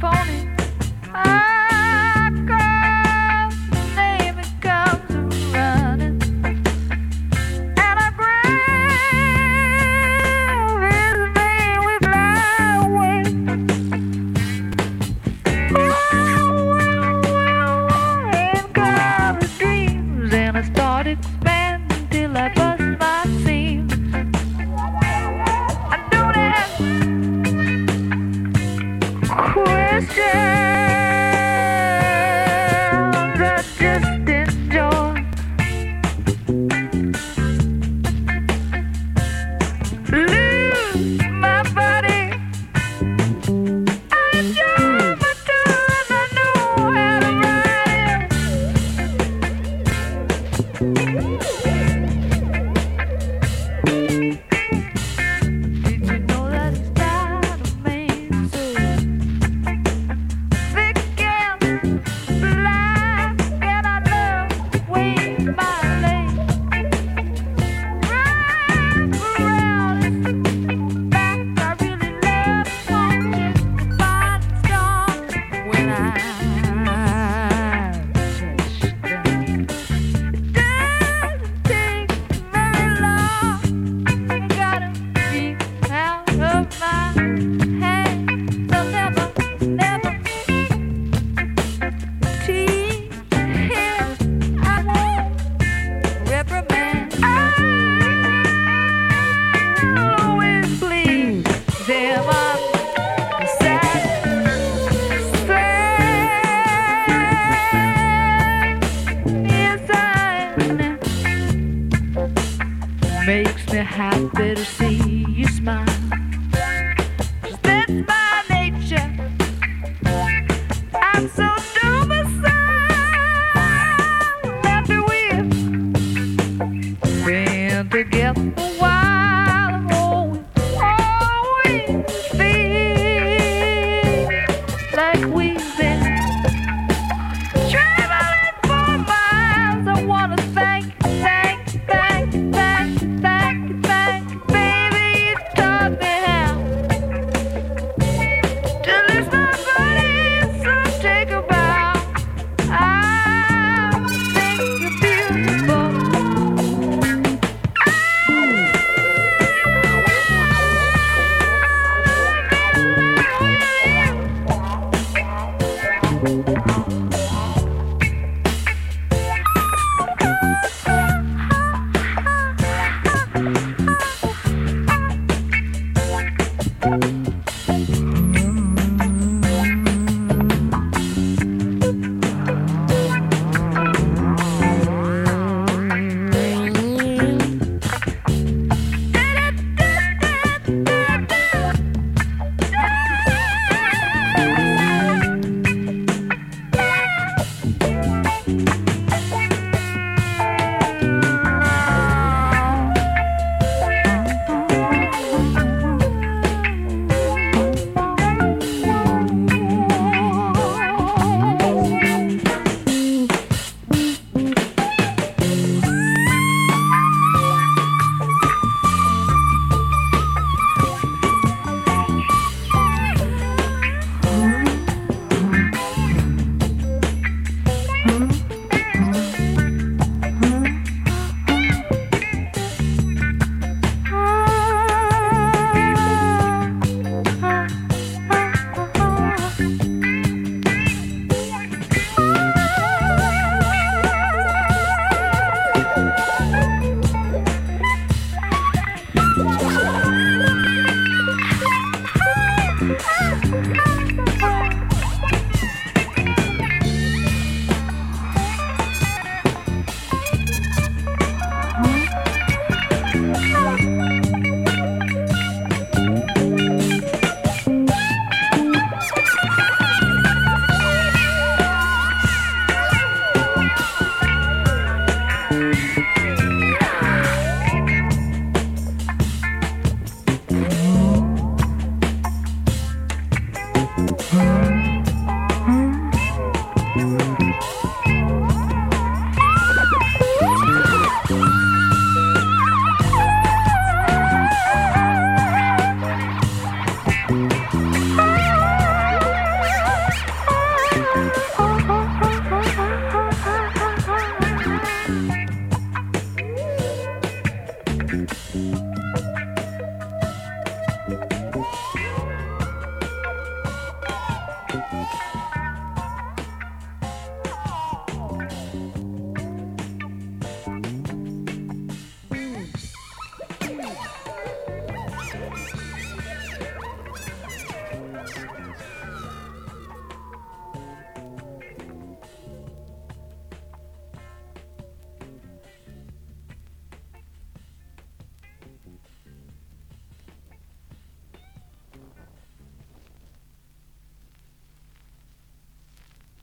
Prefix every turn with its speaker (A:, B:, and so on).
A: phone I'd better see you smile. That's my nature. I'm so Been together.